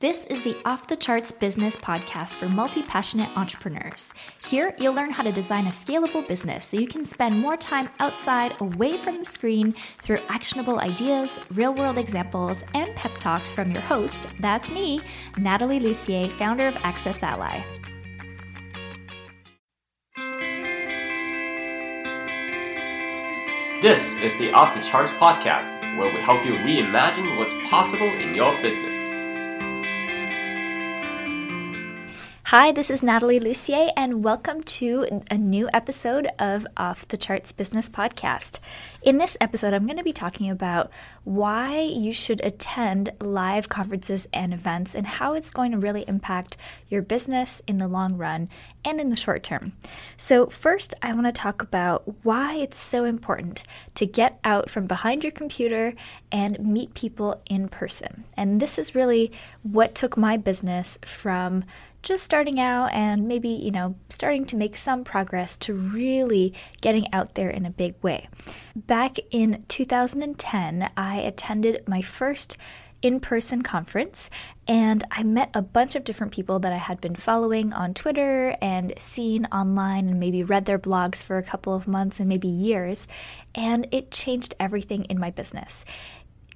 This is the Off the Charts Business Podcast for multi passionate entrepreneurs. Here, you'll learn how to design a scalable business so you can spend more time outside, away from the screen, through actionable ideas, real world examples, and pep talks from your host that's me, Natalie Lussier, founder of AccessAlly. This is the Off the Charts Podcast, where we help you reimagine what's possible in your business. Hi, this is Natalie Lussier, and welcome to a new episode of Off the Charts Business Podcast. In this episode, I'm going to be talking about why you should attend live conferences and events and how it's going to really impact your business in the long run and in the short term. So, first, I want to talk about why it's so important to get out from behind your computer and meet people in person. And this is really what took my business from just starting out and maybe, you know, starting to make some progress to really getting out there in a big way. Back in 2010, I attended my first in person conference and I met a bunch of different people that I had been following on Twitter and seen online and maybe read their blogs for a couple of months and maybe years. And it changed everything in my business.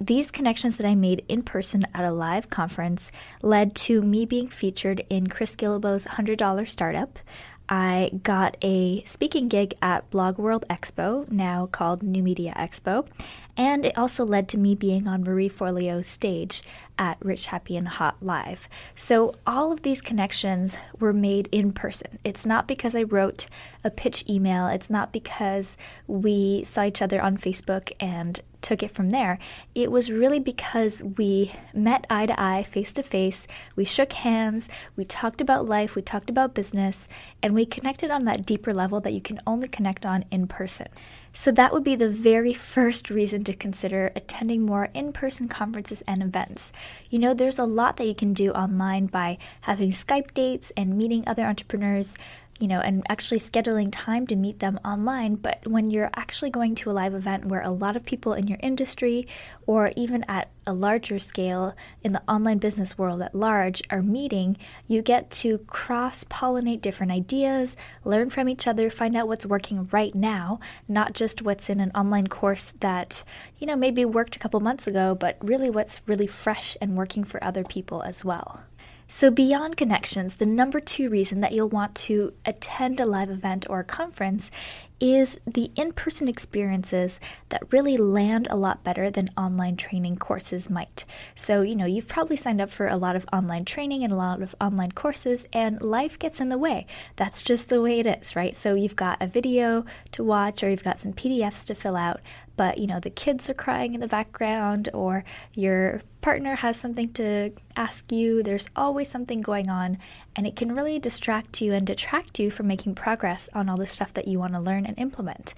These connections that I made in person at a live conference led to me being featured in Chris Guillebeau's $100 Startup. I got a speaking gig at Blog World Expo, now called New Media Expo, and it also led to me being on Marie Forleo's stage at Rich Happy and Hot Live. So all of these connections were made in person. It's not because I wrote a pitch email, it's not because we saw each other on Facebook and took it from there. It was really because we met eye to eye, face to face, we shook hands, we talked about life, we talked about business, and we connected on that deeper level that you can only connect on in person. So, that would be the very first reason to consider attending more in person conferences and events. You know, there's a lot that you can do online by having Skype dates and meeting other entrepreneurs you know, and actually scheduling time to meet them online. But when you're actually going to a live event where a lot of people in your industry or even at a larger scale in the online business world at large are meeting, you get to cross pollinate different ideas, learn from each other, find out what's working right now, not just what's in an online course that, you know, maybe worked a couple months ago, but really what's really fresh and working for other people as well. So, beyond connections, the number two reason that you'll want to attend a live event or a conference is the in person experiences that really land a lot better than online training courses might. So, you know, you've probably signed up for a lot of online training and a lot of online courses, and life gets in the way. That's just the way it is, right? So, you've got a video to watch or you've got some PDFs to fill out, but you know the kids are crying in the background or your partner has something to ask you there's always something going on and it can really distract you and detract you from making progress on all the stuff that you want to learn and implement.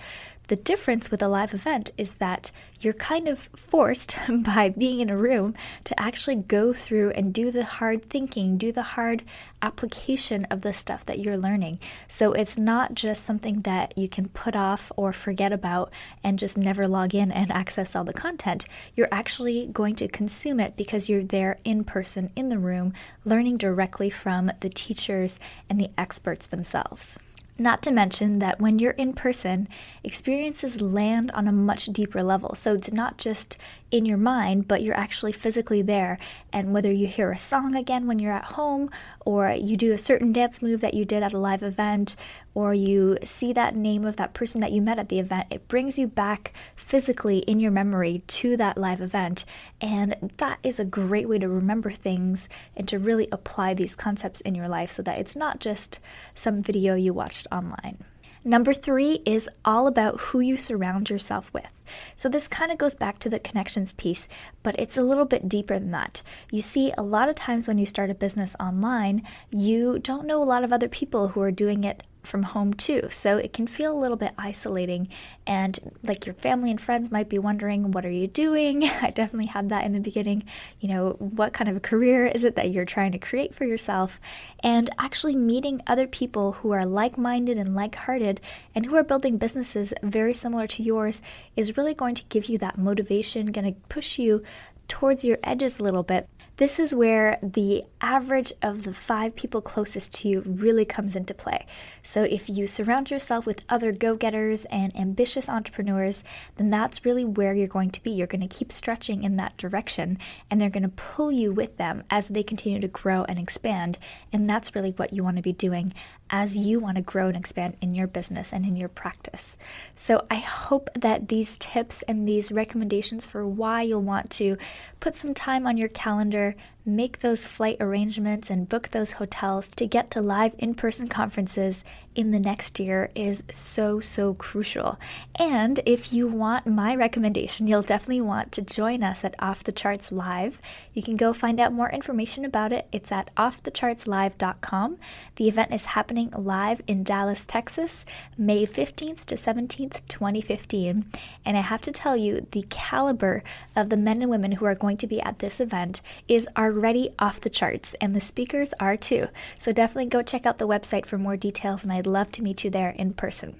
The difference with a live event is that you're kind of forced by being in a room to actually go through and do the hard thinking, do the hard application of the stuff that you're learning. So it's not just something that you can put off or forget about and just never log in and access all the content. You're actually going to consume it because you're there in person in the room, learning directly from the teachers and the experts themselves. Not to mention that when you're in person, experiences land on a much deeper level. So it's not just in your mind, but you're actually physically there. And whether you hear a song again when you're at home, or you do a certain dance move that you did at a live event, or you see that name of that person that you met at the event, it brings you back physically in your memory to that live event. And that is a great way to remember things and to really apply these concepts in your life so that it's not just some video you watched online. Number three is all about who you surround yourself with. So, this kind of goes back to the connections piece, but it's a little bit deeper than that. You see, a lot of times when you start a business online, you don't know a lot of other people who are doing it from home too. So it can feel a little bit isolating and like your family and friends might be wondering, what are you doing? I definitely had that in the beginning. You know, what kind of a career is it that you're trying to create for yourself? And actually meeting other people who are like minded and like hearted and who are building businesses very similar to yours is really going to give you that motivation, going to push you towards your edges a little bit This is where the average of the five people closest to you really comes into play. So, if you surround yourself with other go getters and ambitious entrepreneurs, then that's really where you're going to be. You're going to keep stretching in that direction, and they're going to pull you with them as they continue to grow and expand. And that's really what you want to be doing as you want to grow and expand in your business and in your practice. So, I hope that these tips and these recommendations for why you'll want to put some time on your calendar make those flight arrangements and book those hotels to get to live in person conferences in the next year is so, so crucial. And if you want my recommendation, you'll definitely want to join us at Off the Charts Live. You can go find out more information about it. It's at offthechartslive.com. The event is happening live in Dallas, Texas, May 15th to 17th, 2015. And I have to tell you, the caliber of the men and women who are going to be at this event is already off the charts, and the speakers are too. So definitely go check out the website for more details, and I'd love to meet you there in person.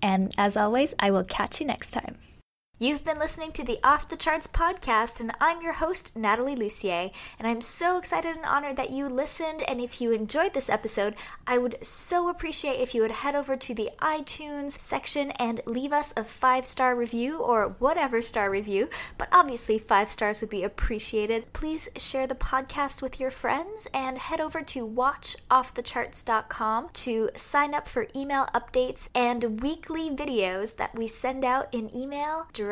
And as always, I will catch you next time. You've been listening to the Off the Charts podcast, and I'm your host, Natalie Lussier. And I'm so excited and honored that you listened. And if you enjoyed this episode, I would so appreciate if you would head over to the iTunes section and leave us a five star review or whatever star review. But obviously, five stars would be appreciated. Please share the podcast with your friends and head over to watchoffthecharts.com to sign up for email updates and weekly videos that we send out in email directly